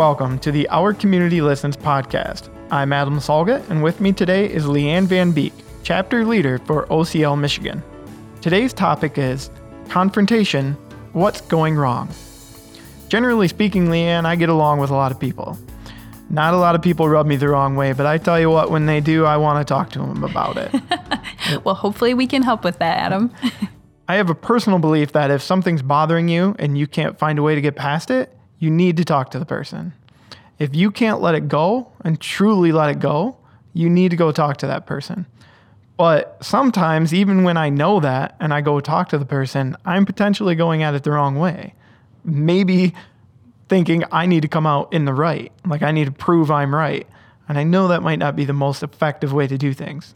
Welcome to the Our Community Listens podcast. I'm Adam Salga, and with me today is Leanne Van Beek, chapter leader for OCL Michigan. Today's topic is confrontation what's going wrong? Generally speaking, Leanne, I get along with a lot of people. Not a lot of people rub me the wrong way, but I tell you what, when they do, I want to talk to them about it. well, hopefully, we can help with that, Adam. I have a personal belief that if something's bothering you and you can't find a way to get past it, you need to talk to the person. If you can't let it go and truly let it go, you need to go talk to that person. But sometimes, even when I know that and I go talk to the person, I'm potentially going at it the wrong way. Maybe thinking I need to come out in the right, like I need to prove I'm right. And I know that might not be the most effective way to do things.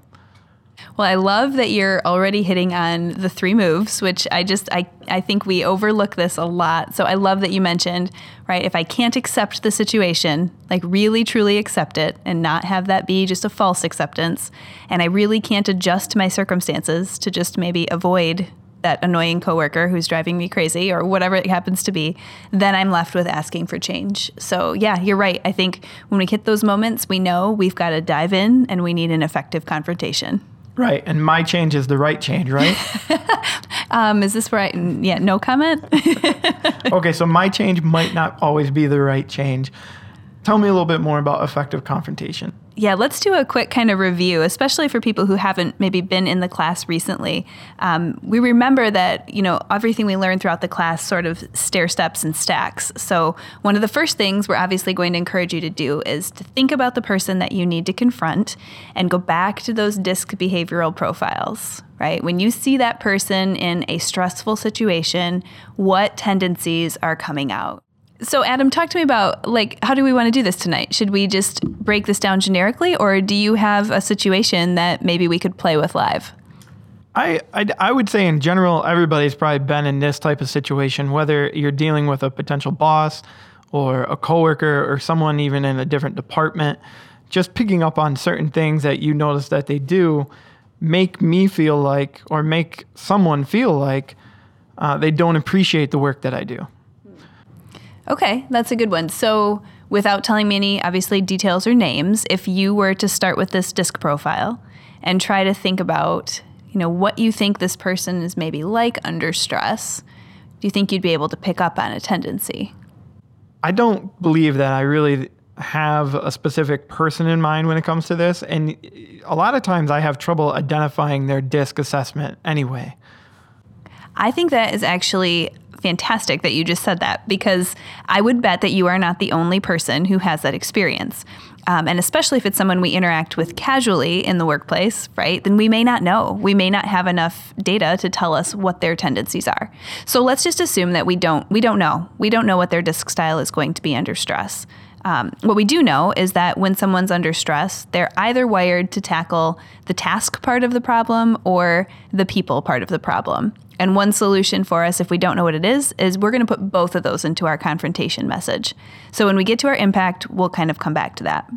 Well, I love that you're already hitting on the three moves, which I just I I think we overlook this a lot. So I love that you mentioned, right, if I can't accept the situation, like really truly accept it and not have that be just a false acceptance, and I really can't adjust my circumstances to just maybe avoid that annoying coworker who's driving me crazy or whatever it happens to be, then I'm left with asking for change. So, yeah, you're right. I think when we hit those moments, we know we've got to dive in and we need an effective confrontation. Right. And my change is the right change, right? um, is this right? Yeah, no comment? okay, so my change might not always be the right change. Tell me a little bit more about effective confrontation. Yeah, let's do a quick kind of review, especially for people who haven't maybe been in the class recently. Um, we remember that, you know, everything we learned throughout the class sort of stair steps and stacks. So, one of the first things we're obviously going to encourage you to do is to think about the person that you need to confront and go back to those DISC behavioral profiles, right? When you see that person in a stressful situation, what tendencies are coming out? So, Adam, talk to me about like how do we want to do this tonight? Should we just break this down generically, or do you have a situation that maybe we could play with live? I, I, I would say in general, everybody's probably been in this type of situation, whether you're dealing with a potential boss or a coworker or someone even in a different department. Just picking up on certain things that you notice that they do make me feel like, or make someone feel like, uh, they don't appreciate the work that I do. Okay, that's a good one. So, without telling me any obviously details or names, if you were to start with this disc profile and try to think about, you know, what you think this person is maybe like under stress, do you think you'd be able to pick up on a tendency? I don't believe that I really have a specific person in mind when it comes to this. And a lot of times I have trouble identifying their disc assessment anyway. I think that is actually fantastic that you just said that because I would bet that you are not the only person who has that experience. Um, and especially if it's someone we interact with casually in the workplace, right? Then we may not know. We may not have enough data to tell us what their tendencies are. So let's just assume that we don't. We don't know. We don't know what their disc style is going to be under stress. Um, what we do know is that when someone's under stress, they're either wired to tackle the task part of the problem or the people part of the problem. And one solution for us, if we don't know what it is, is we're going to put both of those into our confrontation message. So when we get to our impact, we'll kind of come back to that.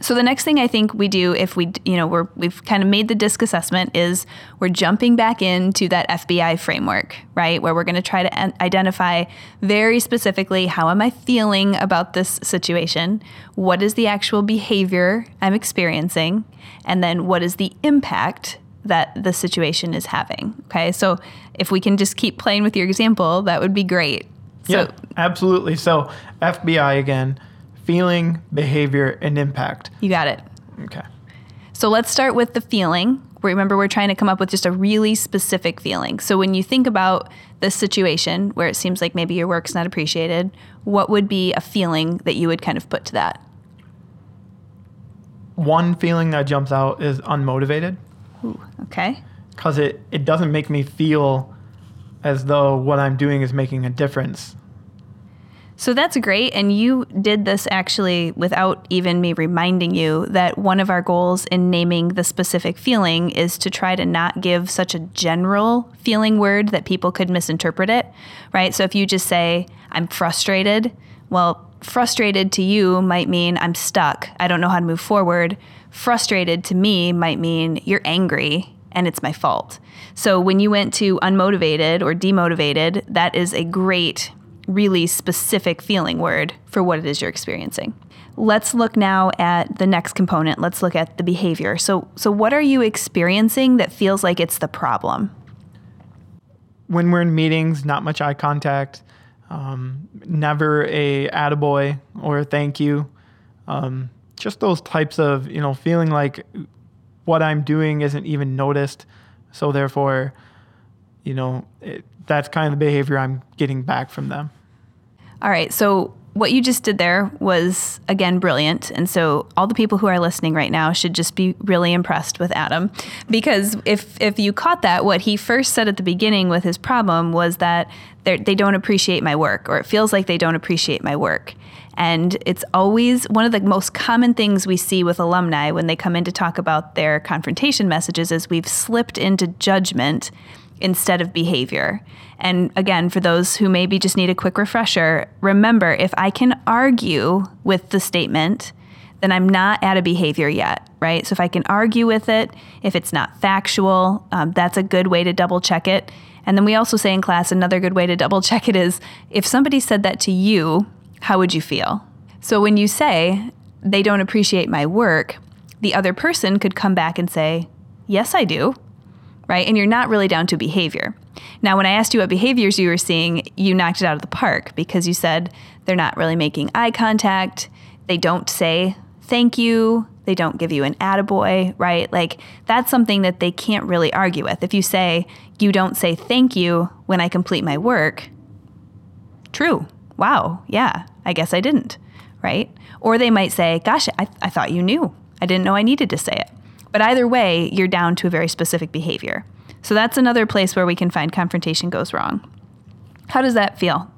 So the next thing I think we do if we, you know, we're we've kind of made the disc assessment is we're jumping back into that FBI framework, right? Where we're going to try to identify very specifically how am I feeling about this situation? What is the actual behavior I'm experiencing? And then what is the impact that the situation is having. Okay, so if we can just keep playing with your example, that would be great. So, yeah, absolutely. So FBI again, feeling, behavior, and impact. You got it. Okay. So let's start with the feeling. Remember, we're trying to come up with just a really specific feeling. So when you think about this situation where it seems like maybe your work's not appreciated, what would be a feeling that you would kind of put to that? One feeling that jumps out is unmotivated. Ooh, okay. Because it, it doesn't make me feel as though what I'm doing is making a difference. So that's great. And you did this actually without even me reminding you that one of our goals in naming the specific feeling is to try to not give such a general feeling word that people could misinterpret it, right? So if you just say, I'm frustrated, well, frustrated to you might mean I'm stuck, I don't know how to move forward frustrated to me might mean you're angry and it's my fault. So when you went to unmotivated or demotivated, that is a great really specific feeling word for what it is you're experiencing. Let's look now at the next component. Let's look at the behavior. So, so what are you experiencing that feels like it's the problem? When we're in meetings, not much eye contact, um, never a attaboy or a thank you. Um, just those types of, you know, feeling like what I'm doing isn't even noticed. So therefore, you know, it, that's kind of the behavior I'm getting back from them. All right. So what you just did there was again brilliant and so all the people who are listening right now should just be really impressed with adam because if if you caught that what he first said at the beginning with his problem was that they don't appreciate my work or it feels like they don't appreciate my work and it's always one of the most common things we see with alumni when they come in to talk about their confrontation messages is we've slipped into judgment instead of behavior. And again, for those who maybe just need a quick refresher, remember if I can argue with the statement, then I'm not at a behavior yet, right? So if I can argue with it, if it's not factual, um, that's a good way to double check it. And then we also say in class another good way to double check it is if somebody said that to you, how would you feel? So when you say they don't appreciate my work, the other person could come back and say, Yes, I do right? And you're not really down to behavior. Now, when I asked you what behaviors you were seeing, you knocked it out of the park because you said they're not really making eye contact, they don't say thank you, they don't give you an attaboy, right? Like that's something that they can't really argue with. If you say, you don't say thank you when I complete my work, true. Wow, yeah, I guess I didn't, right? Or they might say, gosh, I, I thought you knew. I didn't know I needed to say it. But either way, you're down to a very specific behavior. So that's another place where we can find confrontation goes wrong. How does that feel?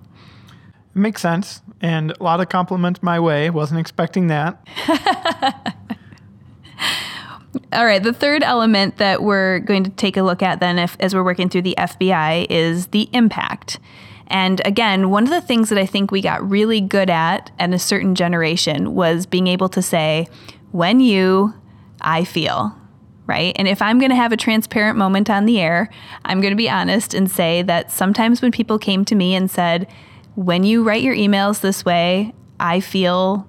It makes sense. And a lot of compliments my way. Wasn't expecting that. All right. The third element that we're going to take a look at then, if, as we're working through the FBI, is the impact. And again, one of the things that I think we got really good at in a certain generation was being able to say, when you I feel, right? And if I'm going to have a transparent moment on the air, I'm going to be honest and say that sometimes when people came to me and said, when you write your emails this way, I feel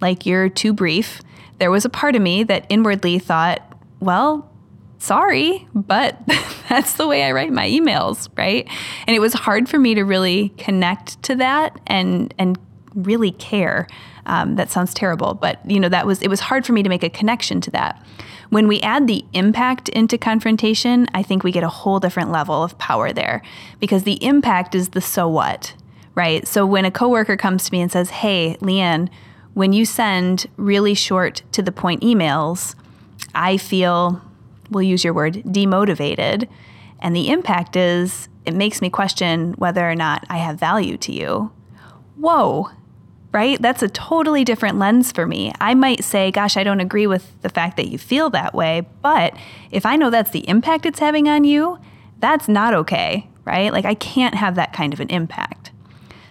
like you're too brief, there was a part of me that inwardly thought, well, sorry, but that's the way I write my emails, right? And it was hard for me to really connect to that and and really care. Um, that sounds terrible, but you know that was it was hard for me to make a connection to that. When we add the impact into confrontation, I think we get a whole different level of power there because the impact is the so what, right? So when a coworker comes to me and says, "Hey, Leanne, when you send really short to the point emails, I feel, we'll use your word, demotivated," and the impact is it makes me question whether or not I have value to you. Whoa, right? That's a totally different lens for me. I might say, gosh, I don't agree with the fact that you feel that way, but if I know that's the impact it's having on you, that's not okay, right? Like I can't have that kind of an impact.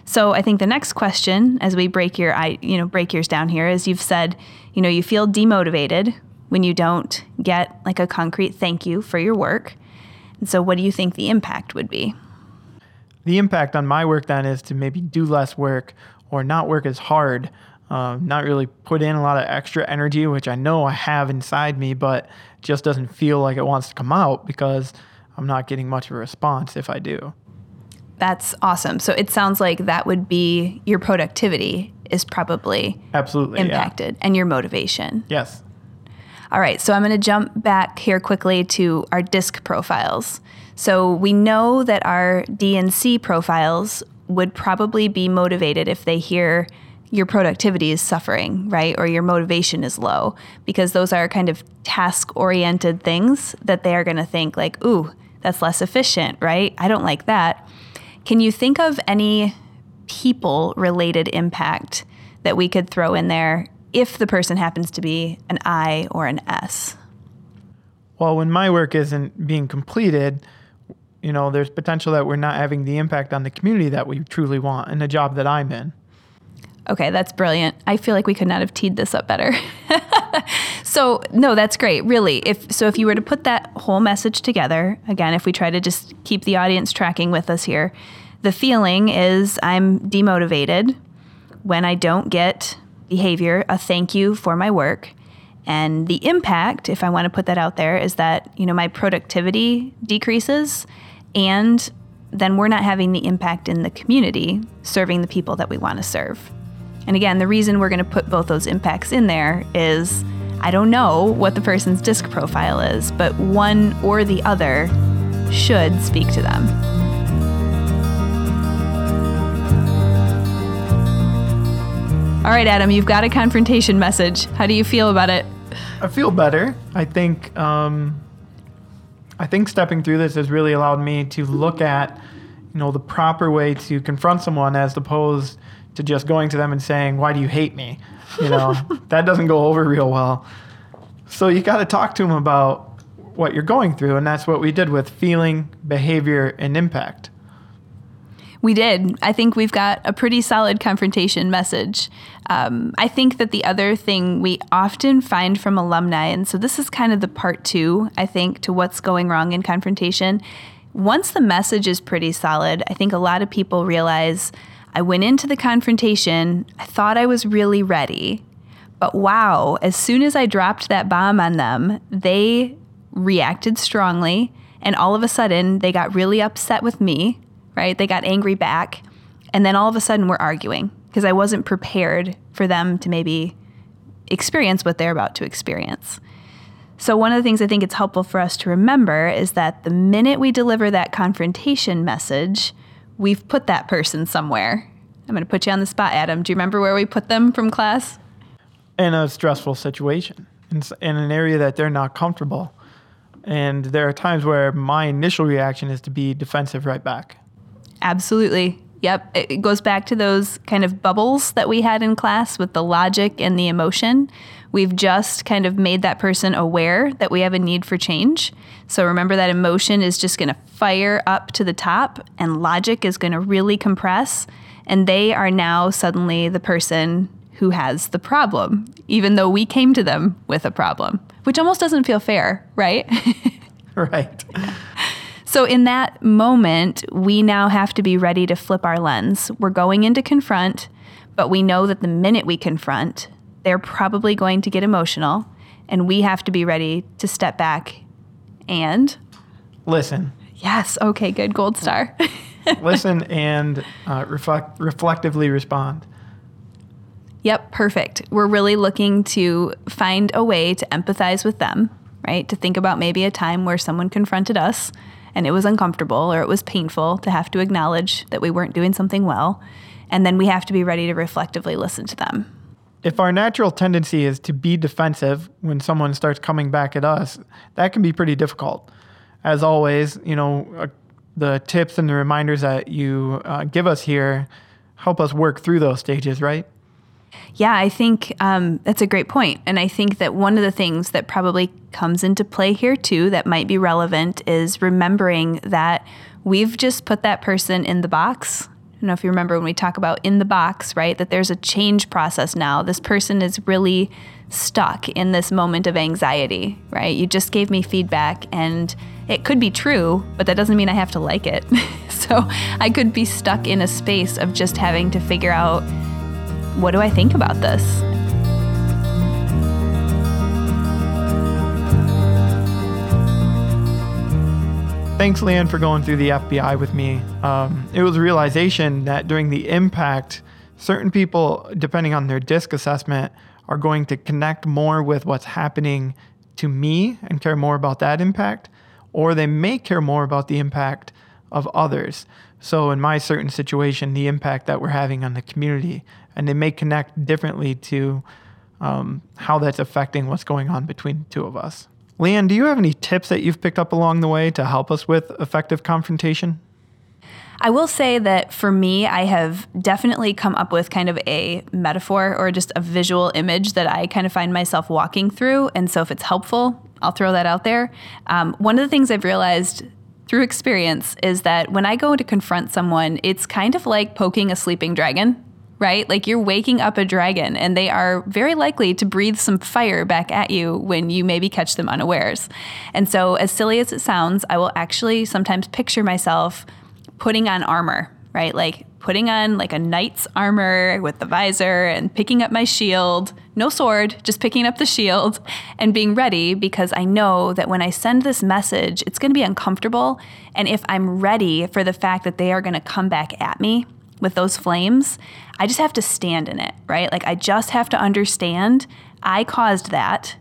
So I think the next question as we break your I you know break yours down here is you've said, you know, you feel demotivated when you don't get like a concrete thank you for your work. And so what do you think the impact would be? The impact on my work then is to maybe do less work or not work as hard, uh, not really put in a lot of extra energy, which I know I have inside me, but just doesn't feel like it wants to come out because I'm not getting much of a response if I do. That's awesome. So it sounds like that would be your productivity is probably absolutely impacted yeah. and your motivation. Yes. All right, so I'm going to jump back here quickly to our DISC profiles. So we know that our D&C profiles would probably be motivated if they hear your productivity is suffering, right? Or your motivation is low, because those are kind of task oriented things that they are going to think, like, ooh, that's less efficient, right? I don't like that. Can you think of any people related impact that we could throw in there if the person happens to be an I or an S? Well, when my work isn't being completed, you know, there's potential that we're not having the impact on the community that we truly want in the job that I'm in. Okay, that's brilliant. I feel like we could not have teed this up better. so, no, that's great. Really. If so if you were to put that whole message together, again, if we try to just keep the audience tracking with us here, The feeling is I'm demotivated when I don't get behavior, a thank you for my work. And the impact, if I want to put that out there, is that, you know, my productivity decreases and then we're not having the impact in the community serving the people that we want to serve. And again, the reason we're going to put both those impacts in there is I don't know what the person's disc profile is, but one or the other should speak to them. All right, Adam, you've got a confrontation message. How do you feel about it? I feel better. I think um, I think stepping through this has really allowed me to look at you know the proper way to confront someone as opposed to just going to them and saying, "Why do you hate me?" You know, that doesn't go over real well. So you got to talk to them about what you're going through, and that's what we did with feeling, behavior, and impact. We did. I think we've got a pretty solid confrontation message. Um, I think that the other thing we often find from alumni, and so this is kind of the part two, I think, to what's going wrong in confrontation. Once the message is pretty solid, I think a lot of people realize I went into the confrontation, I thought I was really ready. But wow, as soon as I dropped that bomb on them, they reacted strongly. And all of a sudden, they got really upset with me right? They got angry back. And then all of a sudden we're arguing because I wasn't prepared for them to maybe experience what they're about to experience. So, one of the things I think it's helpful for us to remember is that the minute we deliver that confrontation message, we've put that person somewhere. I'm going to put you on the spot, Adam. Do you remember where we put them from class? In a stressful situation, in, in an area that they're not comfortable. And there are times where my initial reaction is to be defensive right back. Absolutely. Yep. It goes back to those kind of bubbles that we had in class with the logic and the emotion. We've just kind of made that person aware that we have a need for change. So remember that emotion is just going to fire up to the top and logic is going to really compress. And they are now suddenly the person who has the problem, even though we came to them with a problem, which almost doesn't feel fair, right? right. So, in that moment, we now have to be ready to flip our lens. We're going in to confront, but we know that the minute we confront, they're probably going to get emotional, and we have to be ready to step back and listen. Yes. Okay. Good. Gold star. listen and uh, reflect, reflectively respond. Yep. Perfect. We're really looking to find a way to empathize with them, right? To think about maybe a time where someone confronted us and it was uncomfortable or it was painful to have to acknowledge that we weren't doing something well. And then we have to be ready to reflectively listen to them. If our natural tendency is to be defensive when someone starts coming back at us, that can be pretty difficult. As always, you know, uh, the tips and the reminders that you uh, give us here help us work through those stages, right? Yeah, I think um, that's a great point. And I think that one of the things that probably comes into play here too that might be relevant is remembering that we've just put that person in the box. I don't know if you remember when we talk about in the box, right? That there's a change process now. This person is really stuck in this moment of anxiety, right? You just gave me feedback and it could be true, but that doesn't mean I have to like it. so I could be stuck in a space of just having to figure out what do I think about this? Thanks, Leanne, for going through the FBI with me. Um, it was a realization that during the impact, certain people, depending on their disc assessment, are going to connect more with what's happening to me and care more about that impact, or they may care more about the impact of others. So, in my certain situation, the impact that we're having on the community and they may connect differently to um, how that's affecting what's going on between the two of us. Leanne, do you have any tips that you've picked up along the way to help us with effective confrontation? I will say that for me, I have definitely come up with kind of a metaphor or just a visual image that I kind of find myself walking through. And so if it's helpful, I'll throw that out there. Um, one of the things I've realized through experience is that when I go to confront someone, it's kind of like poking a sleeping dragon right? Like you're waking up a dragon and they are very likely to breathe some fire back at you when you maybe catch them unawares. And so, as silly as it sounds, I will actually sometimes picture myself putting on armor right? Like putting on like a knight's armor with the visor and picking up my shield, no sword, just picking up the shield and being ready because I know that when I send this message, it's going to be uncomfortable. And if I'm ready for the fact that they are going to come back at me with those flames, I just have to stand in it, right? Like I just have to understand I caused that,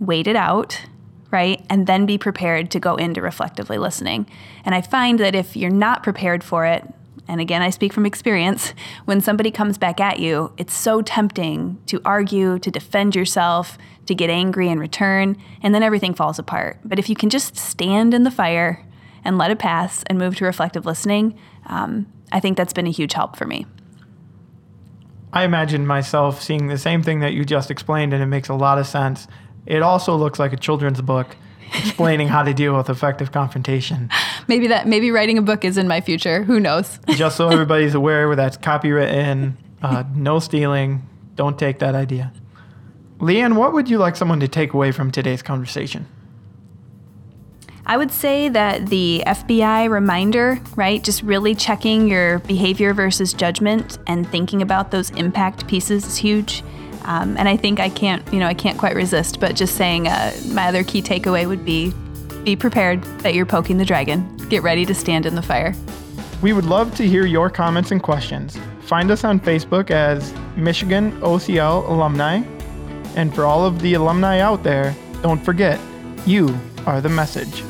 wait it out, right? And then be prepared to go into reflectively listening. And I find that if you're not prepared for it, and again, I speak from experience, when somebody comes back at you, it's so tempting to argue, to defend yourself, to get angry in return, and then everything falls apart. But if you can just stand in the fire and let it pass and move to reflective listening, um, I think that's been a huge help for me. I imagine myself seeing the same thing that you just explained, and it makes a lot of sense. It also looks like a children's book explaining how to deal with effective confrontation. Maybe that maybe writing a book is in my future. Who knows? Just so everybody's aware, that's copywritten, uh, no stealing. Don't take that idea. Leanne, what would you like someone to take away from today's conversation? I would say that the FBI reminder, right? Just really checking your behavior versus judgment and thinking about those impact pieces is huge. Um, and I think I can't, you know, I can't quite resist, but just saying uh, my other key takeaway would be be prepared that you're poking the dragon. Get ready to stand in the fire. We would love to hear your comments and questions. Find us on Facebook as Michigan OCL Alumni. And for all of the alumni out there, don't forget, you are the message.